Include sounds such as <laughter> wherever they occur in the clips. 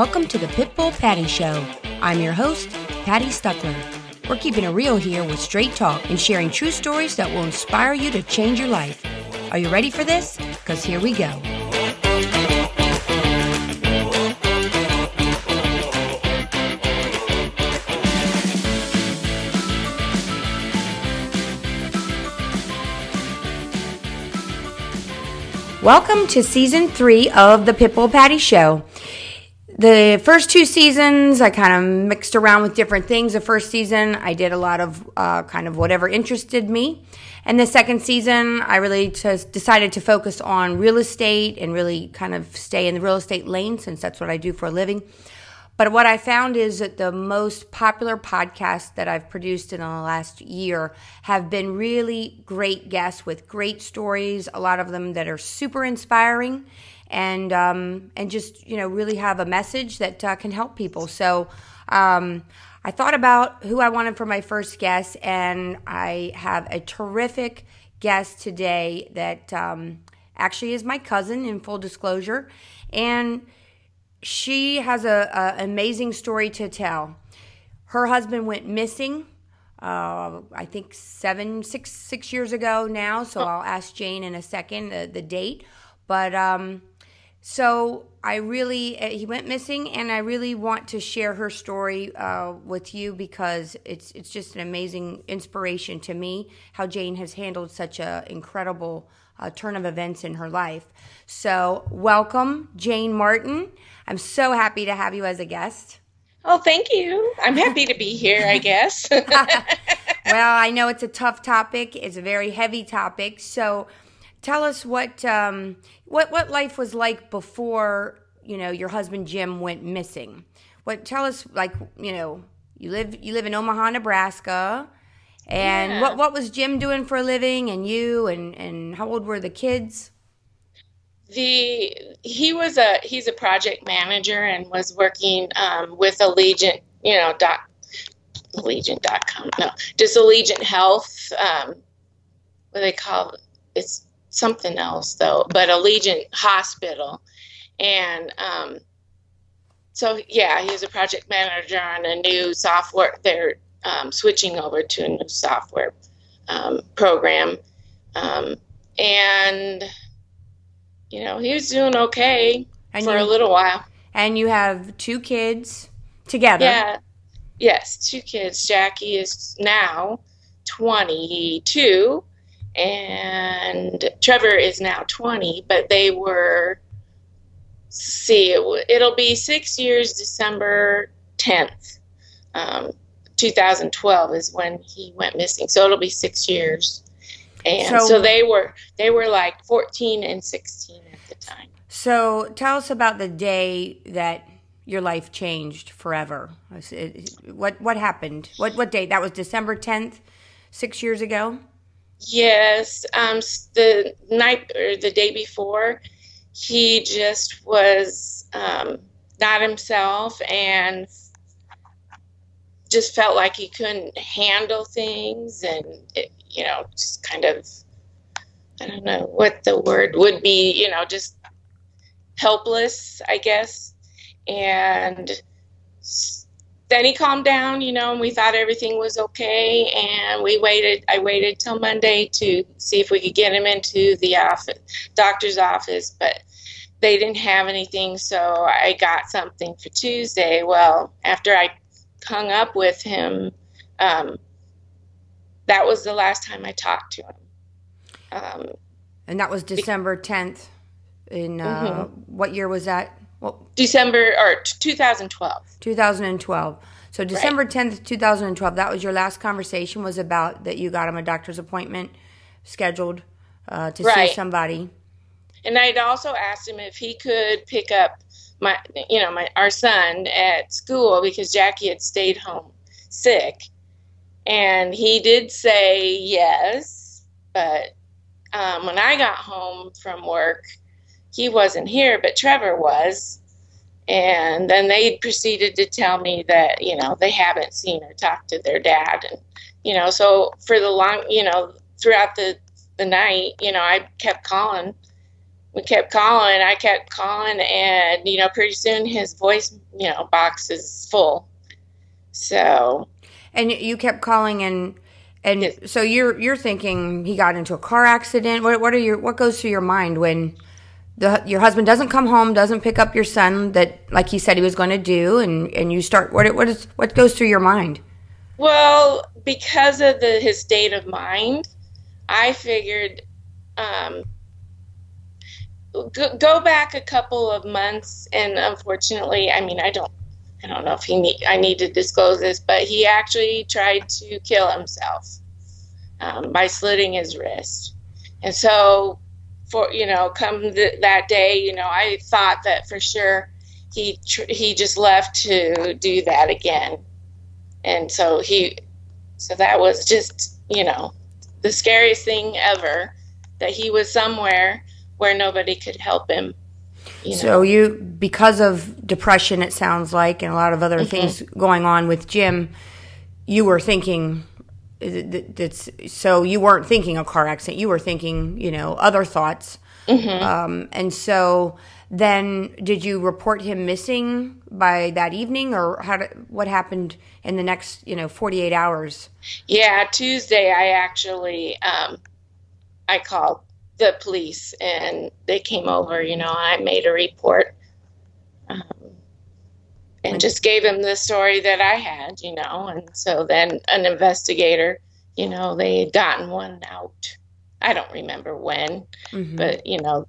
Welcome to the Pitbull Patty Show. I'm your host, Patty Stuckler. We're keeping it real here with straight talk and sharing true stories that will inspire you to change your life. Are you ready for this? Because here we go. Welcome to season three of the Pitbull Patty Show. The first two seasons, I kind of mixed around with different things. The first season, I did a lot of uh, kind of whatever interested me. And the second season, I really just decided to focus on real estate and really kind of stay in the real estate lane since that's what I do for a living. But what I found is that the most popular podcasts that I've produced in the last year have been really great guests with great stories, a lot of them that are super inspiring and um, and just you know really have a message that uh, can help people. So um, I thought about who I wanted for my first guest, and I have a terrific guest today that um, actually is my cousin. In full disclosure, and she has a, a amazing story to tell. Her husband went missing. Uh, I think seven, six, six years ago now. So I'll ask Jane in a second the, the date. But um, so I really, uh, he went missing, and I really want to share her story uh, with you because it's it's just an amazing inspiration to me how Jane has handled such a incredible uh, turn of events in her life. So welcome, Jane Martin. I'm so happy to have you as a guest. Oh, thank you. I'm happy to be here, I guess. <laughs> well, I know it's a tough topic. It's a very heavy topic. So, tell us what um, what what life was like before you know your husband Jim went missing. What tell us like you know you live you live in Omaha, Nebraska, and yeah. what what was Jim doing for a living, and you, and and how old were the kids? the he was a he's a project manager and was working um, with Alegent, you know, dot Alegent.com. No, just Alegent Health. Um, what they call it? it's something else though, but Alegent Hospital, and um, so yeah, he's a project manager on a new software. They're um, switching over to a new software um, program, um, and you know, he was doing okay and for you, a little while. And you have two kids together. Yeah. Yes, two kids. Jackie is now 22 and Trevor is now 20, but they were see it, will be 6 years December 10th. Um, 2012 is when he went missing. So it'll be 6 years. And so, so, they were they were like 14 and 16 at the time. So tell us about the day that your life changed forever. What what happened? What what date that was december 10th six years ago yes um the night or the day before he just was um, not himself and just felt like he couldn't handle things and it, you know, just kind of, I don't know what the word would be, you know, just helpless, I guess. And then he calmed down, you know, and we thought everything was okay. And we waited, I waited till Monday to see if we could get him into the office, doctor's office, but they didn't have anything. So I got something for Tuesday. Well, after I hung up with him, um, that was the last time I talked to him. Um, and that was December 10th. In uh, mm-hmm. what year was that? Well, December or 2012. 2012. So December right. 10th, 2012. That was your last conversation. Was about that you got him a doctor's appointment scheduled uh, to right. see somebody. And I'd also asked him if he could pick up my, you know, my our son at school because Jackie had stayed home sick and he did say yes, but um, when I got home from work, he wasn't here, but Trevor was. And then they proceeded to tell me that, you know, they haven't seen or talked to their dad. And, you know, so for the long, you know, throughout the, the night, you know, I kept calling we kept calling. I kept calling, and you know, pretty soon his voice, you know, box is full. So, and you kept calling, and and yes. so you're you're thinking he got into a car accident. What what are your what goes through your mind when the your husband doesn't come home, doesn't pick up your son that like he said he was going to do, and and you start what what is what goes through your mind? Well, because of the his state of mind, I figured. Um, go, go back a couple of months, and unfortunately, I mean, I don't I don't know if he need, I need to disclose this, but he actually tried to kill himself um, by slitting his wrist. And so, for you know, come th- that day, you know, I thought that for sure he tr- he just left to do that again, and so he, so that was just you know, the scariest thing ever that he was somewhere where nobody could help him you know? So you, because of depression, it sounds like, and a lot of other mm-hmm. things going on with Jim, you were thinking that's so you weren't thinking a car accident. You were thinking, you know, other thoughts. Mm-hmm. Um, and so then, did you report him missing by that evening, or how? Did, what happened in the next, you know, forty eight hours? Yeah, Tuesday I actually um, I called the police and they came over. You know, I made a report um, and just gave him the story that I had, you know. And so then an investigator, you know, they had gotten one out. I don't remember when, mm-hmm. but, you know,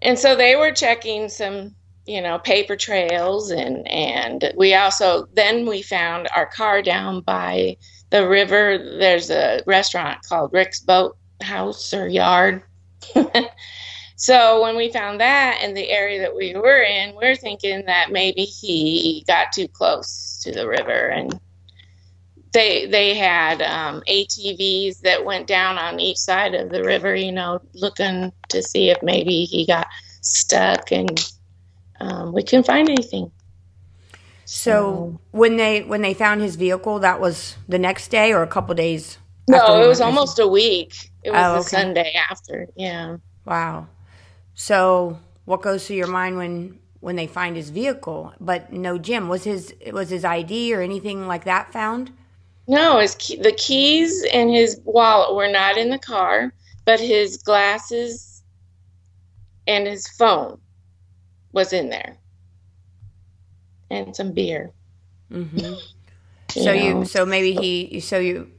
and so they were checking some you know paper trails and and we also then we found our car down by the river there's a restaurant called rick's boat house or yard <laughs> so when we found that in the area that we were in, we are thinking that maybe he got too close to the river and they they had um, ATVs that went down on each side of the river, you know, looking to see if maybe he got stuck, and um, we couldn't find anything. So, so, when they when they found his vehicle, that was the next day or a couple days. No, it was almost a week. It was oh, okay. the Sunday after. Yeah. Wow. So, what goes through your mind when when they find his vehicle, but no Jim? Was his was his ID or anything like that found? No, his key, the keys and his wallet were not in the car, but his glasses and his phone was in there, and some beer. Mm-hmm. <laughs> so know. you, so maybe he, so you,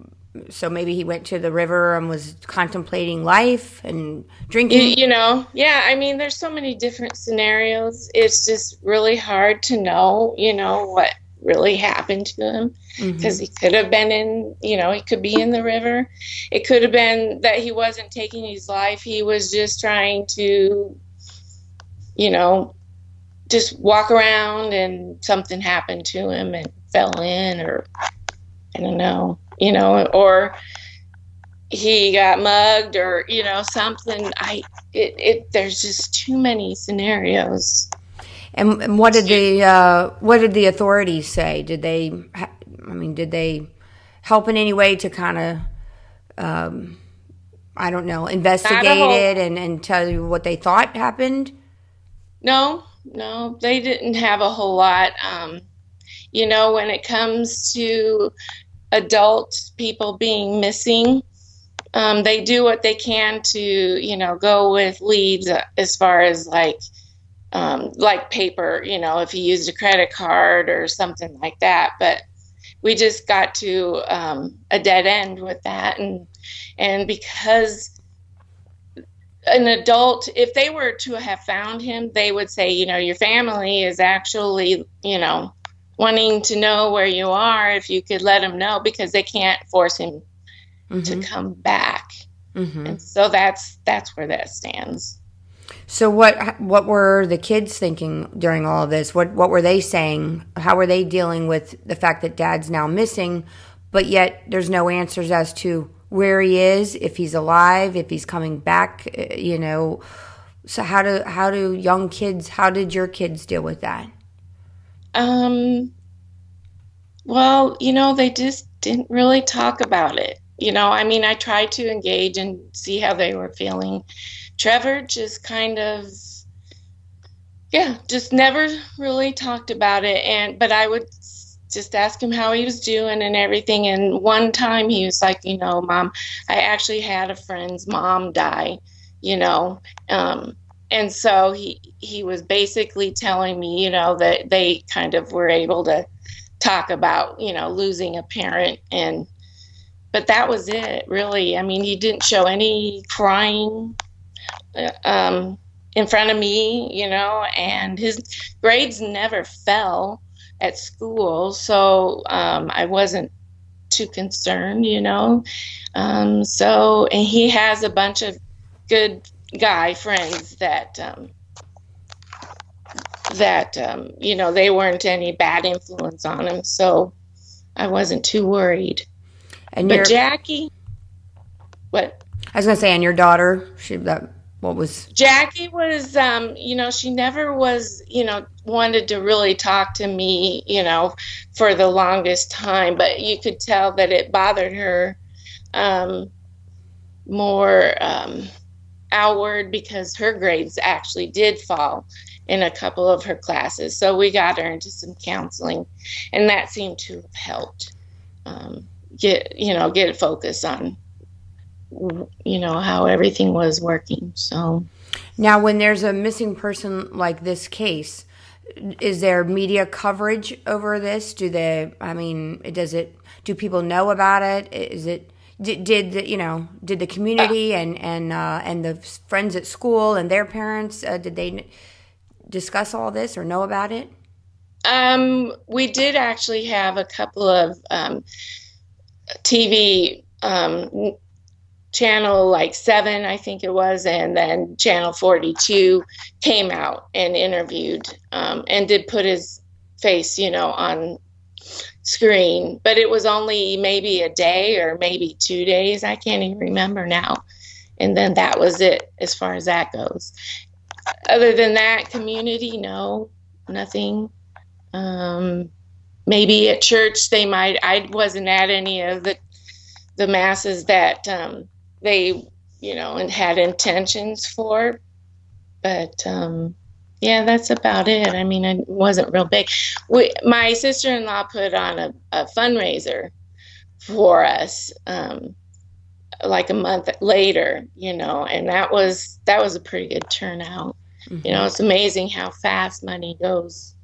so maybe he went to the river and was contemplating life and drinking. You, you, know yeah i mean there's so many different scenarios. It's just really hard to know you know what really happened to him. Because mm-hmm. he could have been in you know he could be in the river. It could have been that he wasn't taking his life. He was just trying to you know just walk around and something happened to him and fell in or i don't know you know, or he got mugged or you know something. I it, it there's just too many scenarios. And, and what did the uh, what did the authorities say? Did they? I mean, did they help in any way to kind of? Um, I don't know, investigate it and, and tell you what they thought happened? No, no, they didn't have a whole lot. Um, you know, when it comes to adult people being missing. Um, they do what they can to, you know, go with leads as far as like, um, like paper, you know, if he used a credit card or something like that. But we just got to um, a dead end with that, and and because an adult, if they were to have found him, they would say, you know, your family is actually, you know, wanting to know where you are if you could let him know because they can't force him mm-hmm. to come back. Mm-hmm. and so that's that's where that stands. So what what were the kids thinking during all of this? What what were they saying? How were they dealing with the fact that dad's now missing but yet there's no answers as to where he is if he's alive if he's coming back eh, you know? So how do how do young kids how did your kids deal with that um, well, you know, they just didn't really talk about it. you know, I mean, I tried to engage and see how they were feeling. Trevor just kind of, yeah, just never really talked about it. And, but I would just ask him how he was doing and everything. And one time he was like, you know, mom, I actually had a friend's mom die, you know. Um, and so he he was basically telling me, you know, that they kind of were able to talk about, you know, losing a parent and but that was it, really. I mean, he didn't show any crying uh, um, in front of me, you know, and his grades never fell at school, so um, I wasn't too concerned, you know. Um, so, and he has a bunch of good guy friends that um, that um, you know they weren't any bad influence on him, so I wasn't too worried. And but Jackie, what? I was gonna say, and your daughter, she that what was Jackie was um you know she never was you know wanted to really talk to me you know for the longest time but you could tell that it bothered her um more um outward because her grades actually did fall in a couple of her classes. So we got her into some counseling and that seemed to have helped um, get you know get focus on you know how everything was working. So now when there's a missing person like this case is there media coverage over this? Do they i mean does it do people know about it? Is it did, did you know did the community and and uh, and the friends at school and their parents uh, did they discuss all this or know about it? Um, we did actually have a couple of um, tv um, channel like 7 i think it was and then channel 42 came out and interviewed um, and did put his face you know on screen but it was only maybe a day or maybe two days i can't even remember now and then that was it as far as that goes other than that community no nothing um, maybe at church they might i wasn't at any of the the masses that um, they, you know, and had intentions for. But um, yeah, that's about it. I mean, it wasn't real big. We, my sister in law put on a, a, fundraiser for us. Um, like a month later, you know, and that was that was a pretty good turnout. Mm-hmm. You know, it's amazing how fast money goes.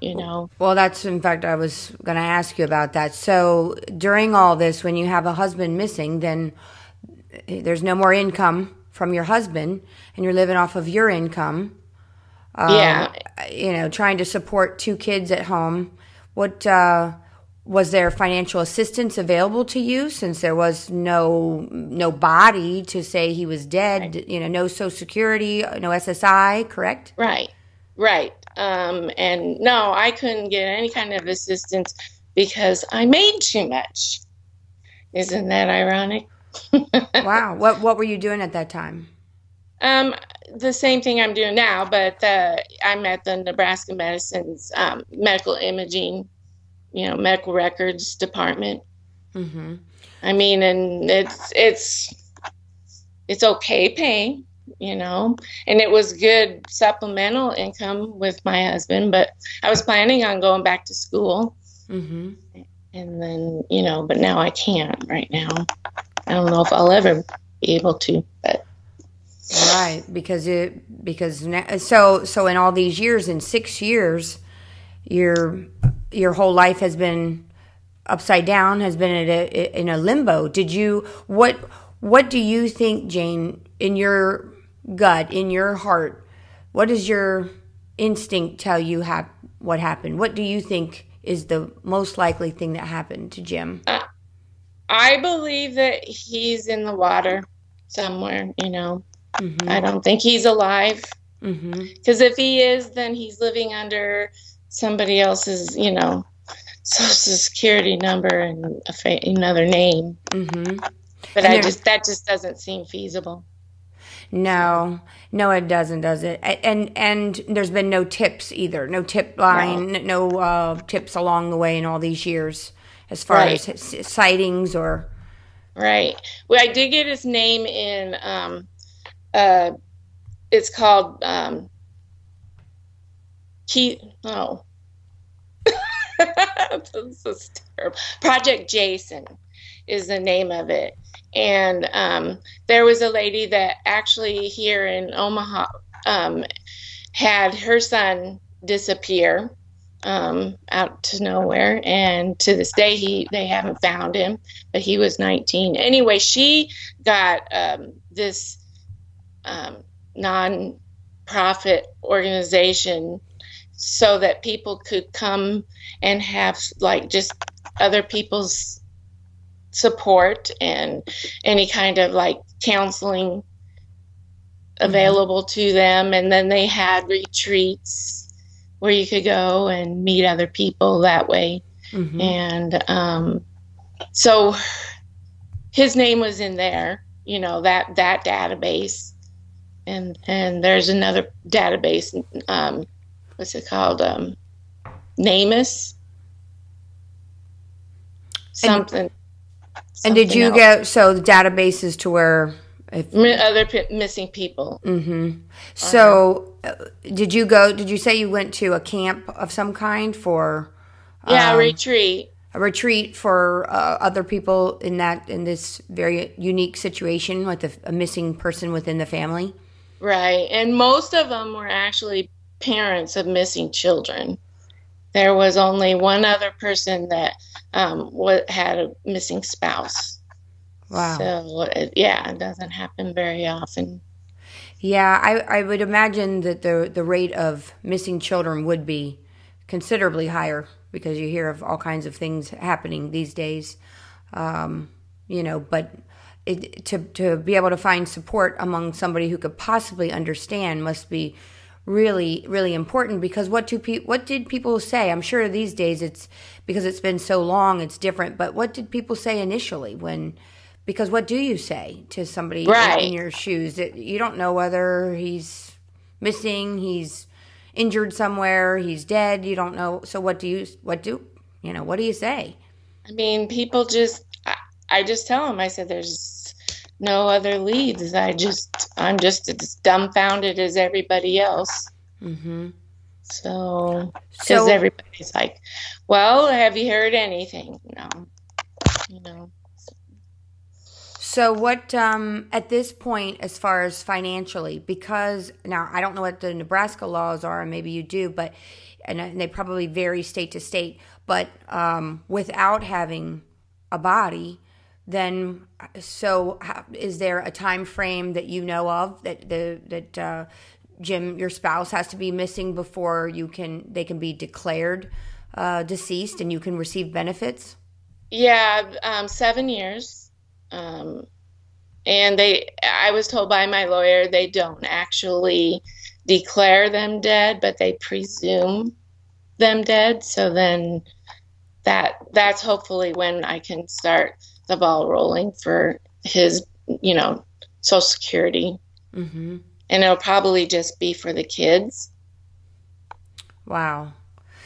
You know. Well, that's in fact I was going to ask you about that. So during all this, when you have a husband missing, then there's no more income from your husband and you're living off of your income. Um, yeah. You know, trying to support two kids at home. What uh, was there financial assistance available to you since there was no no body to say he was dead? Right. You know, no Social Security, no SSI, correct? Right, right. Um, and no, I couldn't get any kind of assistance because I made too much. Isn't that ironic? <laughs> wow. What what were you doing at that time? Um, the same thing I'm doing now, but uh, I'm at the Nebraska Medicine's um, medical imaging, you know, medical records department. Mm-hmm. I mean, and it's it's it's okay pay, you know, and it was good supplemental income with my husband. But I was planning on going back to school, mm-hmm. and then you know, but now I can't right now. I don't know if I'll ever be able to, but right because it because now, so so in all these years in six years your your whole life has been upside down has been in a in a limbo. Did you what what do you think jane in your gut in your heart what does your instinct tell you hap- what happened? What do you think is the most likely thing that happened to jim? I believe that he's in the water somewhere, you know. Mm-hmm. I don't think he's alive. Because mm-hmm. if he is, then he's living under somebody else's, you know, social security number and fa- another name. Mm-hmm. But and I just that just doesn't seem feasible. No, no, it doesn't, does it? And and there's been no tips either, no tip line, no, no uh, tips along the way in all these years as far right. as sightings or Right. Well, I did get his name in. Um, uh, it's called um, Keith. <laughs> Oh, this is terrible. Project Jason is the name of it. And um, there was a lady that actually here in Omaha um, had her son disappear um, out to nowhere, and to this day he they haven't found him. But he was 19. Anyway, she got um, this um, non-profit organization so that people could come and have like just other people's support and any kind of like counseling mm-hmm. available mm-hmm. to them and then they had retreats where you could go and meet other people that way. Mm-hmm. And um, so his name was in there, you know, that that database. And and there's another database, um, what's it called? Um, NamUs. Something. And, did you else. get so the database is to where if, other p- missing people. Mm-hmm. So, uh, did you go? Did you say you went to a camp of some kind for? Yeah, um, a retreat. A retreat for uh, other people in that in this very unique situation with a, a missing person within the family. Right, and most of them were actually parents of missing children. There was only one other person that um, had a missing spouse. Wow. So yeah, it doesn't happen very often. Yeah, I, I would imagine that the the rate of missing children would be considerably higher because you hear of all kinds of things happening these days. Um, you know, but it, to to be able to find support among somebody who could possibly understand must be really really important because what do pe- what did people say i'm sure these days it's because it's been so long it's different but what did people say initially when because what do you say to somebody right. in your shoes? that You don't know whether he's missing, he's injured somewhere, he's dead. You don't know. So what do you what do you know? What do you say? I mean, people just I, I just tell them. I said, "There's no other leads. I just I'm just as dumbfounded as everybody else." Mm-hmm. So, because so, everybody's like, "Well, have you heard anything?" No, you know. So, what um, at this point, as far as financially, because now I don't know what the Nebraska laws are, and maybe you do, but and, and they probably vary state to state. But um, without having a body, then so is there a time frame that you know of that the that uh, Jim, your spouse, has to be missing before you can they can be declared uh, deceased and you can receive benefits? Yeah, um, seven years. Um, and they, I was told by my lawyer, they don't actually declare them dead, but they presume them dead. So then that that's hopefully when I can start the ball rolling for his, you know, Social Security. Mm-hmm. And it'll probably just be for the kids. Wow.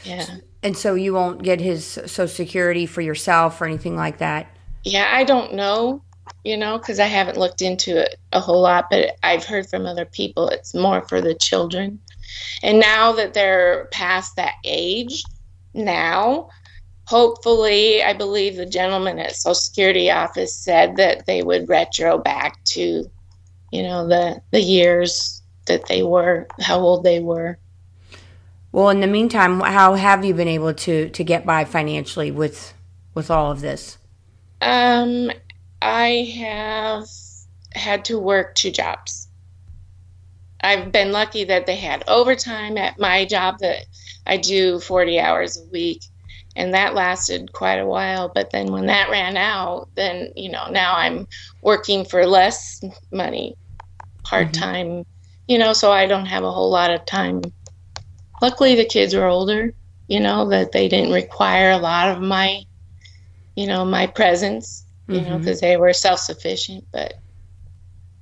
Yeah. And so you won't get his Social Security for yourself or anything like that? Yeah, I don't know, you know, because I haven't looked into it a whole lot, but I've heard from other people it's more for the children. And now that they're past that age, now, hopefully, I believe the gentleman at Social Security office said that they would retro back to, you know, the the years that they were, how old they were. Well, in the meantime, how have you been able to to get by financially with with all of this? Um, I have had to work two jobs. I've been lucky that they had overtime at my job that I do 40 hours a week and that lasted quite a while but then when that ran out then you know now I'm working for less money part-time mm-hmm. you know so I don't have a whole lot of time luckily the kids are older you know that they didn't require a lot of my you know, my presence, you mm-hmm. know, because they were self sufficient, but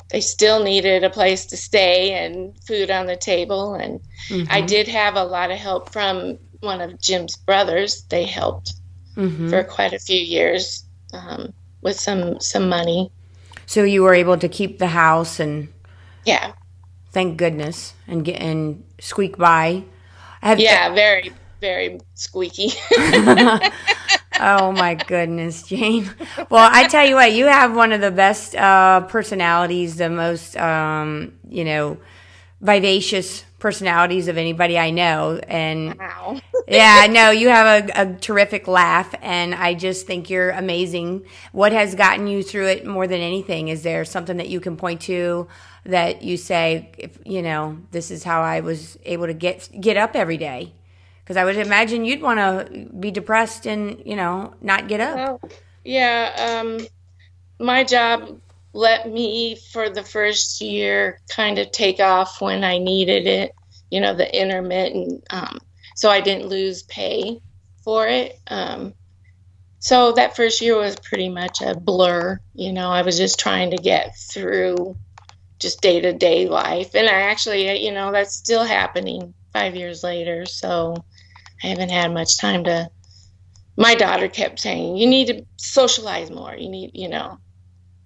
they still needed a place to stay and food on the table. And mm-hmm. I did have a lot of help from one of Jim's brothers. They helped mm-hmm. for quite a few years. Um, with some some money. So you were able to keep the house and Yeah. thank goodness and get and squeak by. Have, Yeah, very very squeaky. <laughs> Oh my goodness, Jane. Well, I tell you what, you have one of the best uh, personalities, the most, um, you know, vivacious personalities of anybody I know. And wow. <laughs> yeah, no, you have a, a terrific laugh, and I just think you're amazing. What has gotten you through it more than anything? Is there something that you can point to that you say, if you know, this is how I was able to get get up every day? Because I would imagine you'd want to be depressed and you know not get up. Well, yeah, um, my job let me for the first year kind of take off when I needed it, you know, the intermittent. Um, so I didn't lose pay for it. Um, so that first year was pretty much a blur. You know, I was just trying to get through just day to day life. And I actually, you know, that's still happening five years later. So I haven't had much time to my daughter kept saying, "You need to socialize more. You need, you know."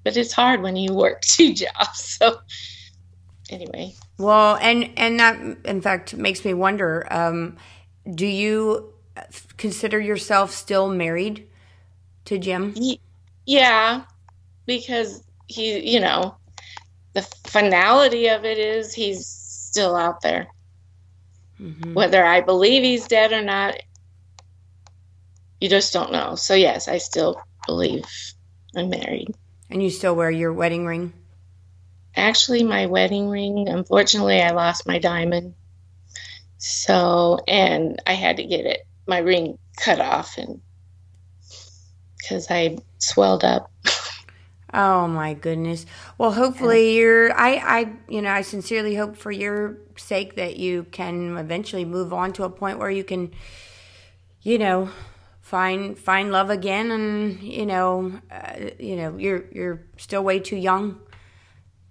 But it's hard when you work <laughs> two jobs. So anyway, Well, and and that in fact makes me wonder: um, Do you consider yourself still married to Jim? yeah, because he, you know, the finality of it is he's still out there. hmm Whether I believe he's dead or not, you just don't know. So yes, I still believe I'm married. And you still wear your wedding ring? actually my wedding ring unfortunately i lost my diamond so and i had to get it my ring cut off and because i swelled up Oh my goodness. Well, hopefully you're I I you know, I sincerely hope for your sake that you can eventually move on to a point where you can you know, find find love again and you know, uh, you know, you're you're still way too young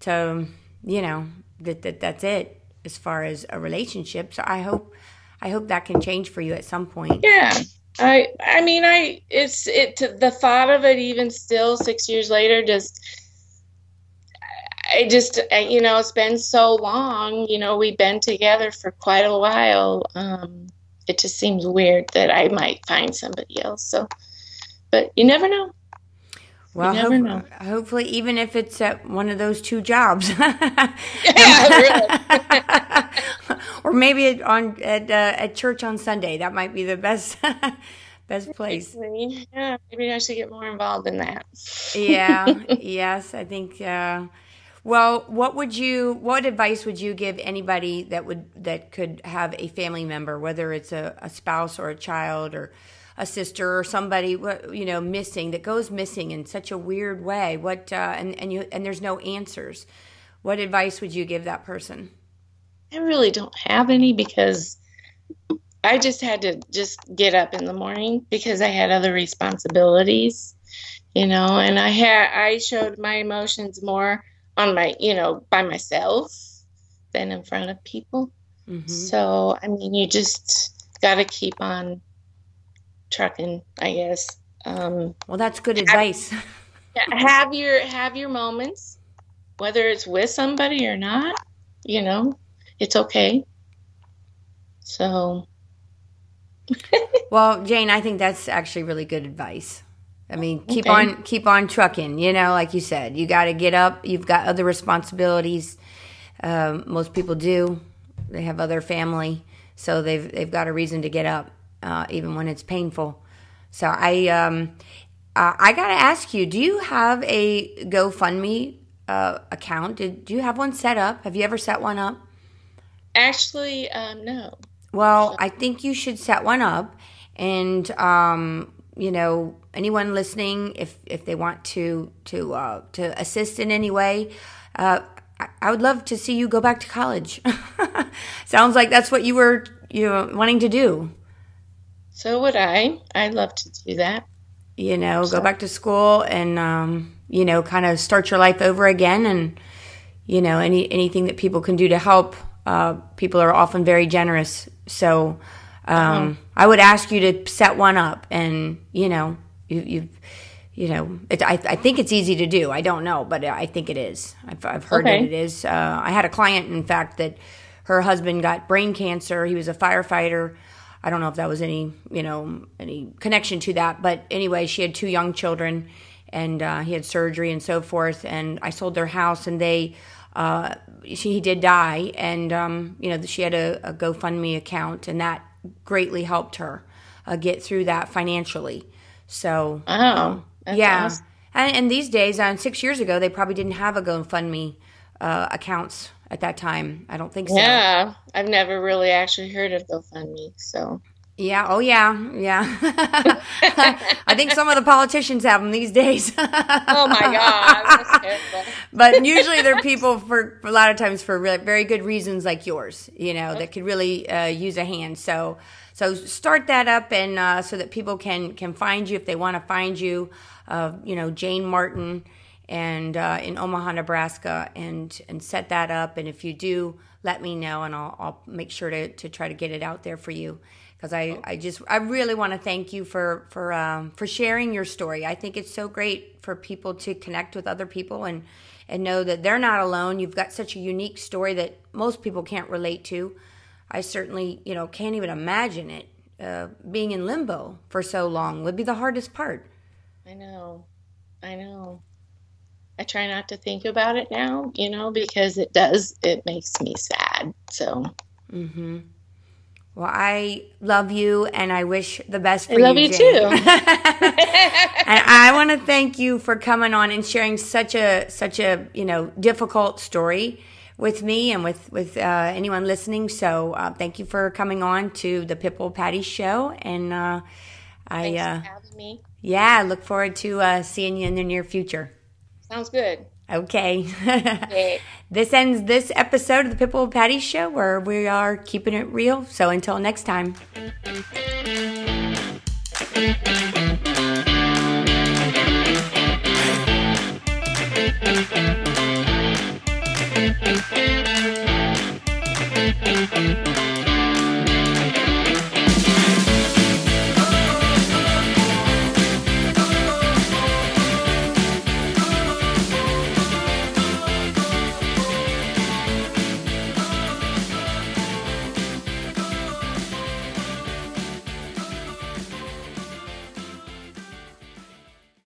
to, you know, that, that that's it as far as a relationship. So I hope I hope that can change for you at some point. yeah i i mean i it's it the thought of it even still six years later just i just you know it's been so long you know we've been together for quite a while um it just seems weird that i might find somebody else so but you never know Well, never hope- know. hopefully, even if it's at one of those two jobs, <laughs> <laughs> yeah <laughs> or maybe at, on at uh, at church on Sunday, that might be the best best place. yeah maybe i should get more involved in that Yeah, yes, I think. Uh, well, what would you? What advice would you give anybody that would that could have a family member, whether it's a, a spouse or a child or a sister or somebody you know missing that goes missing in such a weird way? What uh, and and you and there's no answers. What advice would you give that person? I really don't have any because I just had to just get up in the morning because I had other responsibilities, you know, and I had I showed my emotions more on my, you know, by myself than in front of people. hmm So, I mean, you just got to keep on trucking, I guess. Um Well, that's good advice. <laughs> have your have your moments whether it's with somebody or not, you know, it's okay. So, <laughs> Well, Jane, I think that's actually really good advice. I mean, keep Okay. on keep on trucking. You know, like you said, you got to get up. You've got other responsibilities. Um, most people do. They have other family, so they've they've got a reason to get up, uh, even when it's painful. So I um, uh, I got to ask you: Do you have a GoFundMe uh, account? Did do you have one set up? Have you ever set one up? actually, um, no. Well, I think you should set one up, and um, you know, anyone listening, if if they want to to uh, to assist in any way, uh, I, I would love to see you go back to college. <laughs> Sounds like that's what you were you know, wanting to do. So would I. I'd love to do that. You know, go back to school and um, you know, kind of start your life over again, and you know, any anything that people can do to help. Uh, people are often very generous, so um, I would ask you to set one up, and you know, you, you've you know, it, I, I think it's easy to do. I don't know, but I think it is. I've, I've heard Okay. that it is. Uh, I had a client, in fact, that her husband got brain cancer. He was a firefighter. I don't know if that was any, you know, any connection to that, but anyway, she had two young children, and uh, he had surgery and so forth. And I sold their house, and they, uh, she he did die, and um, you know, she had a, a GoFundMe account, and that greatly helped her uh, get through that financially. So Oh, yeah, awesome. and, and these days, uh, six years ago, they probably didn't have a GoFundMe uh, accounts at that time. I don't think so. Yeah, I've never really actually heard of GoFundMe. So, Yeah. Oh, yeah. Yeah. <laughs> I think some of the politicians have them these days. <laughs> oh my God, <laughs> but usually they're people for, for a lot of times for very good reasons like yours, you know, that could really uh, use a hand. So, so start that up and uh, so that people can can find you if they want to find you. Uh, you know, Jane Martin and uh, in Omaha, Nebraska, and and set that up. And if you do, let me know, and I'll I'll make sure to to try to get it out there for you. Because I, I just I really want to thank you for for um, for sharing your story. I think it's so great for people to connect with other people and and know that they're not alone. You've got such a unique story that most people can't relate to. I certainly, you know, can't even imagine it. Uh, being in limbo for so long would be the hardest part. I know, I know. I try not to think about it now, you know, because it does, it makes me sad. So, mm-hmm. Well, I love you, and I wish the best for you. I love you. you too. <laughs> and I want to thank you for coming on and sharing such a such a you know difficult story with me and with with uh, anyone listening. So uh, thank you for coming on to the Pitbull Patty Show, and uh, I uh, for me. yeah look forward to uh, seeing you in the near future. Sounds good. Okay. Okay. <laughs> this ends this episode of the Pitbull Patty Show where we are keeping it real. So until next time. Thank you.